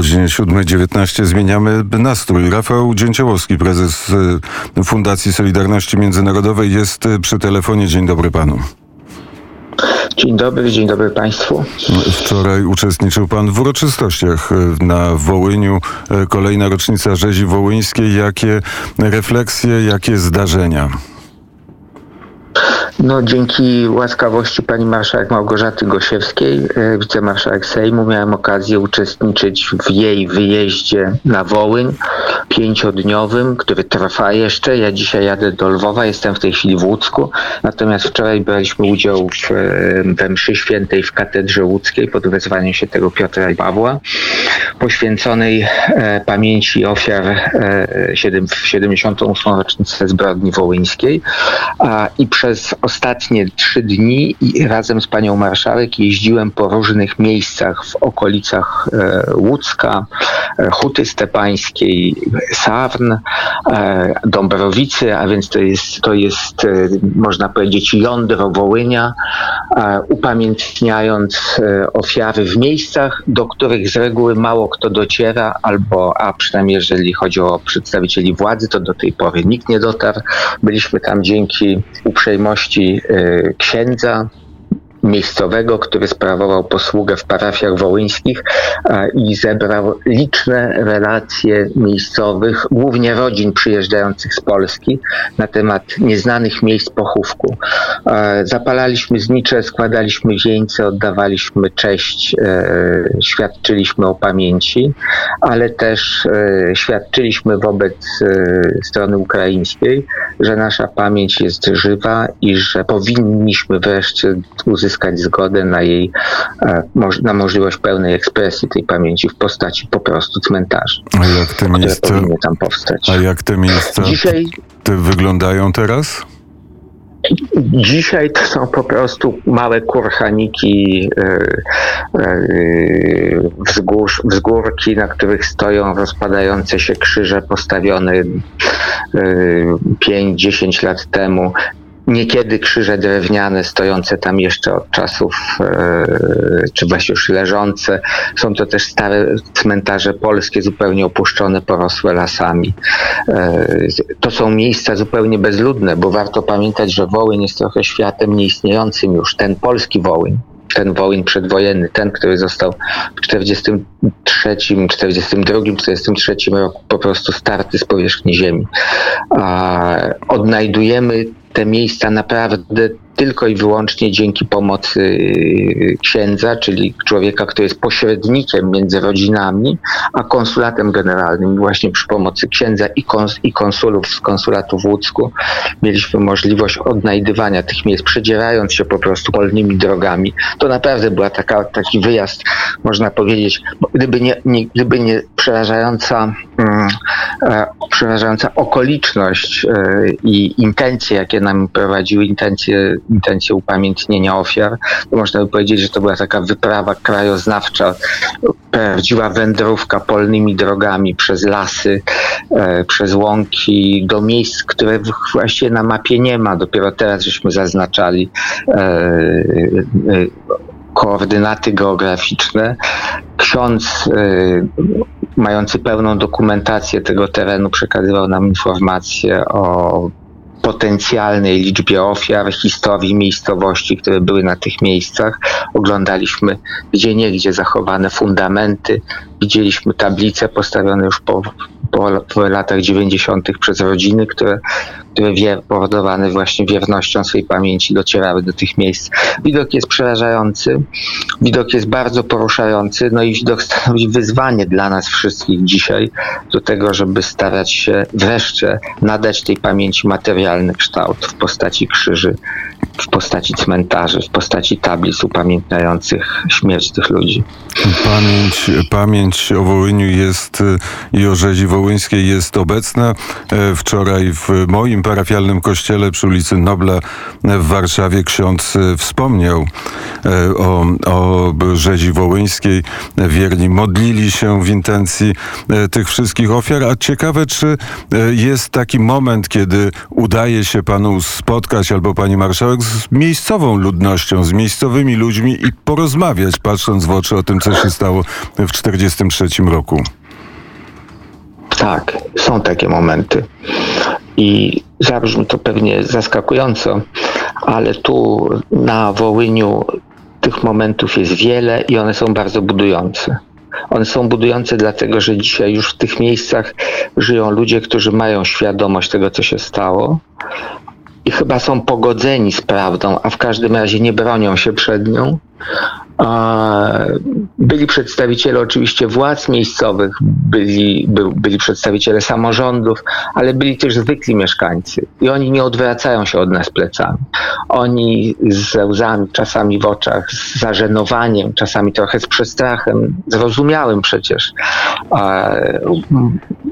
godzinie 7.19 zmieniamy nastrój. Rafał Dzięciołowski, prezes y, Fundacji Solidarności Międzynarodowej jest y, przy telefonie. Dzień dobry panu. Dzień dobry, dzień dobry Państwu. Wczoraj uczestniczył Pan w uroczystościach y, na Wołyniu. Kolejna rocznica rzezi wołyńskiej. Jakie refleksje, jakie zdarzenia? No, dzięki łaskawości pani marszałek Małgorzaty Gosiewskiej, e, wicemarszałek Sejmu, miałem okazję uczestniczyć w jej wyjeździe na Wołyń pięciodniowym, który trwa jeszcze. Ja dzisiaj jadę do Lwowa, jestem w tej chwili w Łódzku, natomiast wczoraj braliśmy udział w, e, we mszy świętej w katedrze łódzkiej pod wezwaniem się tego Piotra i Pawła, poświęconej e, pamięci ofiar e, 78. rocznicę zbrodni wołyńskiej a, i przez ostatnie trzy dni i razem z panią marszałek jeździłem po różnych miejscach w okolicach e, Łódzka, e, Huty Stepańskiej, Sarn, e, Dąbrowicy, a więc to jest, to jest można powiedzieć jądro Wołynia, upamiętniając ofiary w miejscach, do których z reguły mało kto dociera, albo, a przynajmniej jeżeli chodzi o przedstawicieli władzy, to do tej pory nikt nie dotarł. Byliśmy tam dzięki uprzejmości Y, księdza miejscowego, który sprawował posługę w parafiach wołyńskich i zebrał liczne relacje miejscowych, głównie rodzin przyjeżdżających z Polski na temat nieznanych miejsc pochówku. Zapalaliśmy znicze, składaliśmy wieńce, oddawaliśmy cześć, e, świadczyliśmy o pamięci, ale też e, świadczyliśmy wobec e, strony ukraińskiej, że nasza pamięć jest żywa i że powinniśmy wreszcie uzyskać uzyskać zgodę na jej, e, na możliwość pełnej ekspresji tej pamięci w postaci po prostu cmentarzy, a jak te miejsca, tam powstać. A jak te miejsca Dzisiaj, te wyglądają teraz? Dzisiaj to są po prostu małe kurhaniki, e, e, wzgórz, wzgórki, na których stoją rozpadające się krzyże postawione 5-10 lat temu niekiedy krzyże drewniane stojące tam jeszcze od czasów, e, czy właśnie już leżące. Są to też stare cmentarze polskie, zupełnie opuszczone, porosłe lasami. E, to są miejsca zupełnie bezludne, bo warto pamiętać, że Wołyń jest trochę światem nieistniejącym już. Ten polski Wołyń, ten Wołyń przedwojenny, ten, który został w 43, 42, 43 roku po prostu starty z powierzchni ziemi. Odnajdujemy te miejsca naprawdę tylko i wyłącznie dzięki pomocy y, księdza, czyli człowieka, który jest pośrednikiem między rodzinami, a konsulatem generalnym. Właśnie przy pomocy księdza i, kons i konsulów z konsulatu w Łódzku mieliśmy możliwość odnajdywania tych miejsc, przedzierając się po prostu polnymi drogami. To naprawdę była taka, taki wyjazd, można powiedzieć, gdyby nie, nie gdyby nie przerażająca, mm, e, przerażająca okoliczność e, i intencje, jakie nam prowadziły, intencje intencję upamiętnienia ofiar. Można by powiedzieć, że to była taka wyprawa krajoznawcza, prawdziwa wędrówka polnymi drogami przez lasy, e, przez łąki do miejsc, które właściwie na mapie nie ma. Dopiero teraz żeśmy zaznaczali koordynaty geograficzne. Ksiądz mający pełną dokumentację tego terenu przekazywał nam informacje o potencjalnej liczbie ofiar, historii miejscowości, które były na tych miejscach. Oglądaliśmy gdzie niegdzie zachowane fundamenty, widzieliśmy tablice postawione już po po, po latach 90. przez rodziny, które, które powodowane właśnie wiernością swojej pamięci docierały do tych miejsc. Widok jest przerażający, widok jest bardzo poruszający, no i widok stanowi wyzwanie dla nas wszystkich dzisiaj do tego, żeby starać się wreszcie nadać tej pamięci materialny kształt w postaci krzyży w postaci cmentarzy, w postaci tablic upamiętniających śmierć tych ludzi. Pamięć, pamięć o Wołyniu jest i o rzezi wołyńskiej jest obecna. E, wczoraj w moim parafialnym kościele przy ulicy Nobla w Warszawie ksiądz e, wspomniał e, o, o rzezi wołyńskiej. Wierni modlili się w intencji tych wszystkich ofiar, a ciekawe, czy jest taki moment, kiedy udaje się panu spotkać albo pani marszałek z z miejscową ludnością, z miejscowymi ludźmi i porozmawiać, patrząc w oczy o tym, co się stało w 1943 roku. Tak, są takie momenty. I zabrzmi to pewnie zaskakująco, ale tu na Wołyniu tych momentów jest wiele i one są bardzo budujące. One są budujące dlatego, że dzisiaj już w tych miejscach żyją ludzie, którzy mają świadomość tego, co się stało i chyba są pogodzeni z prawdą, a w każdym razie nie bronią się przed nią. Byli przedstawiciele oczywiście władz miejscowych, byli, by, byli przedstawiciele samorządów, ale byli też zwykli mieszkańcy i oni nie odwracają się od nas plecami. Oni z łzami, czasami w oczach, z zażenowaniem, czasami trochę z przestrachem, zrozumiałym przecież,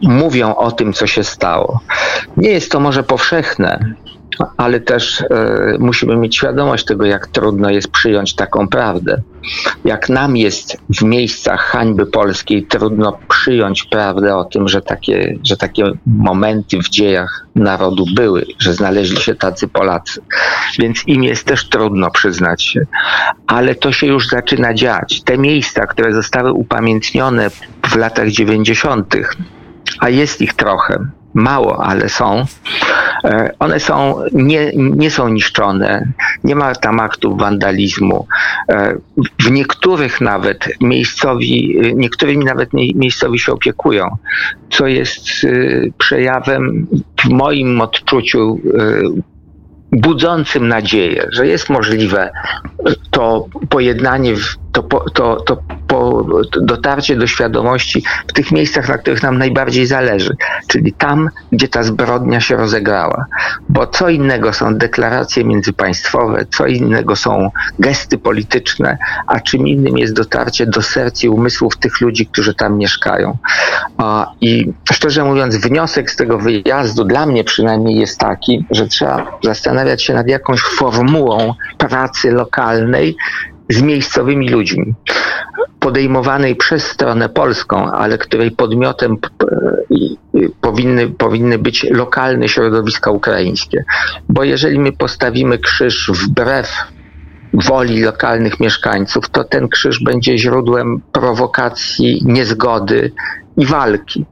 mówią o tym, co się stało. Nie jest to może powszechne, ale też e, musimy mieć świadomość tego, jak trudno jest przyjąć taką prawdę. Jak nam jest w miejscach hańby polskiej trudno przyjąć prawdę o tym, że takie, że takie momenty w dziejach narodu były, że znaleźli się tacy Polacy. Więc im jest też trudno przyznać się. Ale to się już zaczyna dziać. Te miejsca, które zostały upamiętnione w latach 90., a jest ich trochę, mało, ale są, e, one są, nie, nie są niszczone, nie ma tam aktów wandalizmu. E, w niektórych nawet miejscowi, niektórymi nawet miejscowi się opiekują, co jest e, przejawem w moim odczuciu budzącym nadzieję, że jest możliwe to pojednanie, to, to, to, po, dotarcie do świadomości w tych miejscach, na których nam najbardziej zależy, czyli tam, gdzie ta zbrodnia się rozegrała. Bo co innego są deklaracje międzypaństwowe, co innego są gesty polityczne, a czym innym jest dotarcie do serc i umysłów tych ludzi, którzy tam mieszkają. I szczerze mówiąc, wniosek z tego wyjazdu dla mnie przynajmniej jest taki, że trzeba zastanawiać się nad jakąś formułą pracy lokalnej, z miejscowymi ludźmi, podejmowanej przez stronę polską, ale której podmiotem powinny, powinny być lokalne środowiska ukraińskie. Bo jeżeli my postawimy krzyż wbrew woli lokalnych mieszkańców, to ten krzyż będzie źródłem prowokacji, niezgody i walki.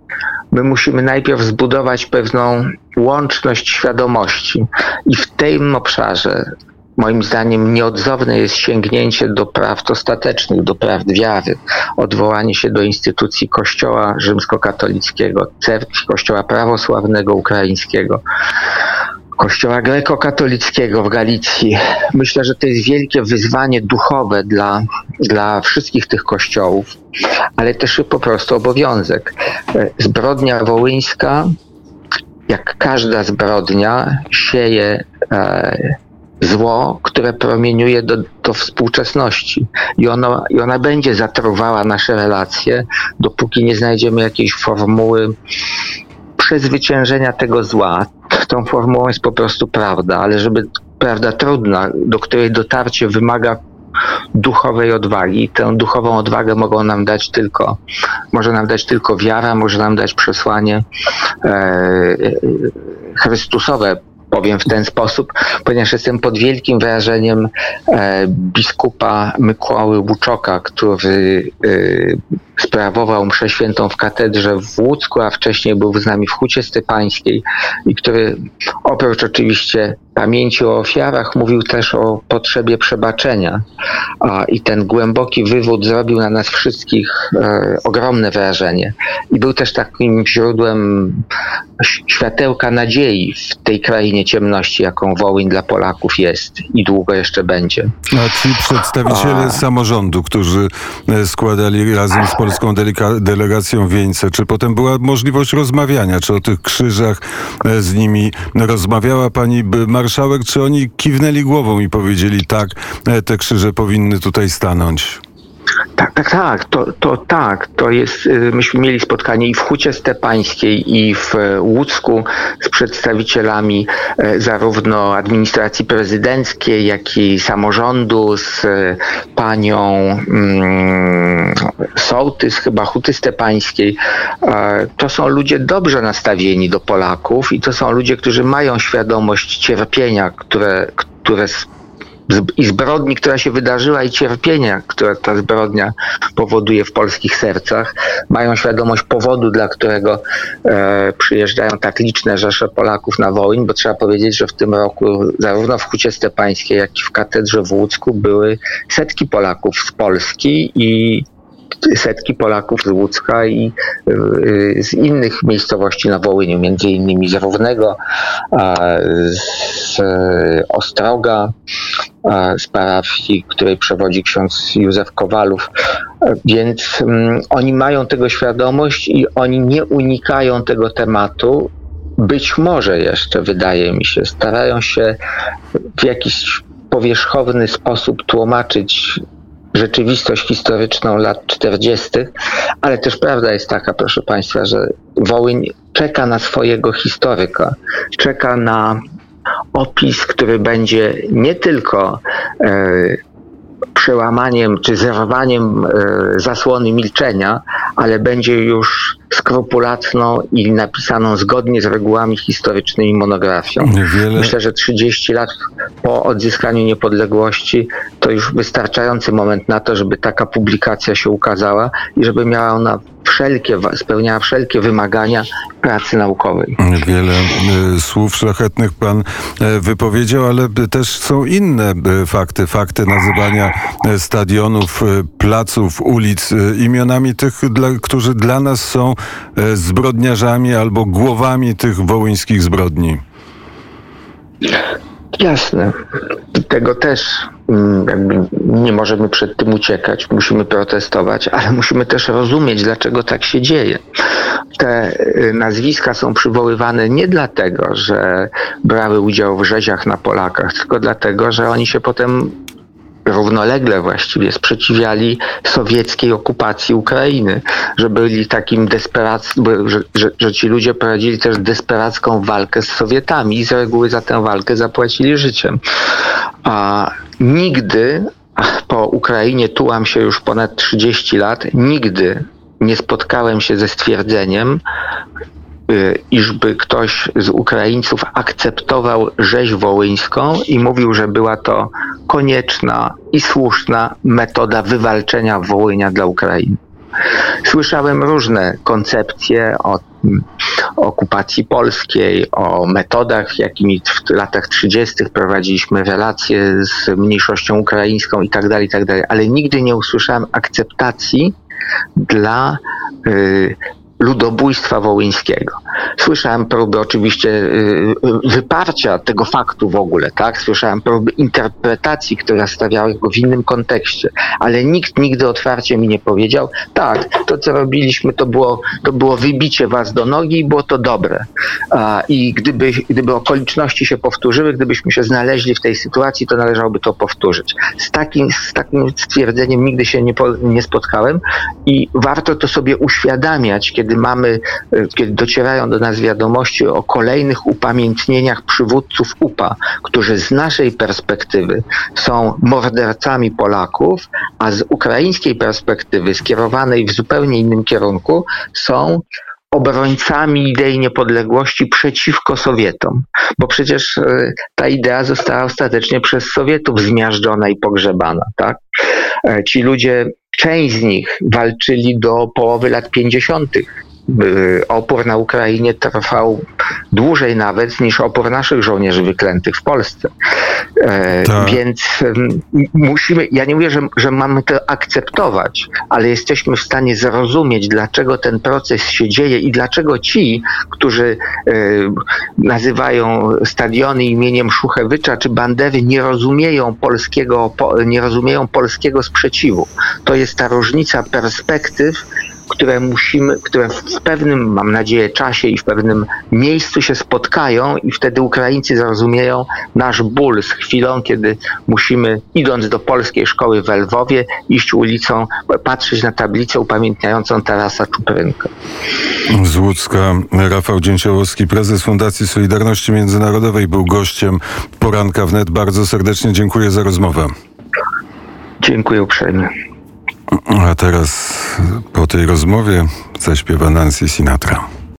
My musimy najpierw zbudować pewną łączność świadomości i w tym obszarze moim zdaniem nieodzowne jest sięgnięcie do prawd ostatecznych, do prawd wiary, odwołanie się do instytucji Kościoła rzymskokatolickiego, cerkwi Kościoła prawosławnego ukraińskiego. Kościoła grekokatolickiego w Galicji. Myślę, że to jest wielkie wyzwanie duchowe dla, dla wszystkich tych kościołów, ale też po prostu obowiązek. Zbrodnia wołyńska, jak każda zbrodnia, sieje e, zło, które promieniuje do, do współczesności. I, ono, I ona będzie zatruwała nasze relacje, dopóki nie znajdziemy jakiejś formuły przezwyciężenia tego zła. Tą formułą jest po prostu prawda, ale żeby prawda trudna, do której dotarcie wymaga duchowej odwagi. Tę duchową odwagę mogą nam dać tylko, może nam dać tylko wiara, może nam dać przesłanie e, e Chrystusowe, powiem w ten sposób, ponieważ jestem pod wielkim wrażeniem e, biskupa Mykłały Łuczoka, który e, sprawował mszę świętą w katedrze w Łódzku, a wcześniej był z nami w Hucie Stepańskiej i który oprócz oczywiście pamięci o ofiarach mówił też o potrzebie przebaczenia. A, I ten głęboki wywód zrobił na nas wszystkich e, ogromne wrażenie. I był też takim źródłem światełka nadziei w tej krainie ciemności, jaką Wołyń dla Polaków jest i długo jeszcze będzie. A ci przedstawiciele A... samorządu, którzy e, składali razem z polską delegacją wieńce, czy potem była możliwość rozmawiania, czy o tych krzyżach e, z nimi rozmawiała pani marszałek, czy oni kiwnęli głową i powiedzieli tak, e, te krzyże powinny tutaj stanąć? Tak, tak, tak, to, to tak, to jest, y, myśmy mieli spotkanie i w Hucie Stepańskiej i w e, Łódzku z przedstawicielami e, zarówno administracji prezydenckiej, jak i samorządu, z e, panią mm, Sołtys, chyba Huty Stepańskiej. To są ludzie dobrze nastawieni do Polaków i to są ludzie, którzy mają świadomość cierpienia, które, które i zbrodni, która się wydarzyła i cierpienia, które ta zbrodnia powoduje w polskich sercach. Mają świadomość powodu, dla którego e, przyjeżdżają tak liczne rzesze Polaków na Wołyń, bo trzeba powiedzieć, że w tym roku zarówno w Hucie Stepańskiej, jak i w katedrze w Łódzku były setki Polaków z Polski i setki Polaków z Łódzka i y, z innych miejscowości na Wołyniu, między innymi z Równego, z Ostroga, z parafii, której przewodzi ksiądz Józef Kowalów. Więc mm, oni mają tego świadomość i oni nie unikają tego tematu. Być może jeszcze, wydaje mi się, starają się w jakiś powierzchowny sposób tłumaczyć rzeczywistość historyczną lat 40., ale też prawda jest taka, proszę Państwa, że Wołyń czeka na swojego historyka, czeka na opis, który będzie nie tylko e, przełamaniem czy zerwaniem e, zasłony milczenia, ale będzie już skrupulatną i napisaną zgodnie z regułami historycznymi monografią. Wiele... Myślę, że 30 lat po odzyskaniu niepodległości to już wystarczający moment na to, żeby taka publikacja się ukazała i żeby miała ona wszelkie, spełniała wszelkie wymagania pracy naukowej. Wiele y, słów szlachetnych pan y, wypowiedział, ale też są inne y, fakty. Fakty nazywania stadionów, placów, ulic imionami tych, dla, którzy dla nas są zbrodniarzami albo głowami tych wołyńskich zbrodni. Jasne. Tego też mm, nie możemy przed tym uciekać, musimy protestować, ale musimy też rozumieć, dlaczego tak się dzieje. Te y, nazwiska są przywoływane nie dlatego, że brały udział w rzeziach na Polakach, tylko dlatego, że oni się potem równolegle właściwie sprzeciwiali sowieckiej okupacji Ukrainy, że byli takim desperackim, że, że, że, ci ludzie prowadzili też desperacką walkę z Sowietami i z reguły za tę walkę zapłacili życiem. A nigdy po Ukrainie tułam się już ponad 30 lat, nigdy nie spotkałem się ze stwierdzeniem, iżby ktoś z Ukraińców akceptował rzeź wołyńską i mówił, że była to konieczna i słuszna metoda wywalczenia Wołynia dla Ukrainy. Słyszałem różne koncepcje o okupacji polskiej, o metodach, jakimi w latach 30. prowadziliśmy relacje z mniejszością ukraińską itd., tak itd., tak ale nigdy nie usłyszałem akceptacji dla y, ludobójstwa wołyńskiego. Słyszałem próby oczywiście y, y, wyparcia tego faktu w ogóle, tak? Słyszałem próby interpretacji, która stawiała go w innym kontekście, ale nikt nigdy otwarcie mi nie powiedział, tak, to co robiliśmy to było, to było wybicie was do nogi i było to dobre. I gdyby, gdyby okoliczności się powtórzyły, gdybyśmy się znaleźli w tej sytuacji, to należałoby to powtórzyć. Z takim, z takim stwierdzeniem nigdy się nie, nie spotkałem i warto to sobie uświadamiać, kiedy kiedy mamy, e, kiedy docierają do nas wiadomości o kolejnych upamiętnieniach przywódców UPA, którzy z naszej perspektywy są mordercami Polaków, a z ukraińskiej perspektywy, skierowanej w zupełnie innym kierunku, są obrońcami idei niepodległości przeciwko Sowietom, bo przecież e, ta idea została ostatecznie przez Sowietów zmiażdżona i pogrzebana, tak? E, ci ludzie, część z nich walczyli do połowy lat 50 opór na Ukrainie trwał dłużej nawet niż opór naszych żołnierzy wyklętych w Polsce. E, tak. Więc musimy, ja nie mówię, że, że mamy to akceptować, ale jesteśmy w stanie zrozumieć, dlaczego ten proces się dzieje i dlaczego ci, którzy e, nazywają stadiony imieniem Szuchewycza czy Bandery, nie rozumieją polskiego, nie rozumieją polskiego sprzeciwu. To jest ta różnica perspektyw które musimy, które w pewnym, mam nadzieję, czasie i w pewnym miejscu się spotkają i wtedy Ukraińcy zrozumieją nasz ból z chwilą, kiedy musimy, idąc do polskiej szkoły w Lwowie, iść ulicą, patrzeć na tablicę upamiętniającą Tarasa Czuprynkę. Z Łódzka Rafał Dzięciołowski, prezes Fundacji Solidarności Międzynarodowej, był gościem poranka wnet. Bardzo serdecznie dziękuję za rozmowę. Dziękuję uprzejmie. A teraz po tej rozmowie zaśpiewa Nancy Sinatra.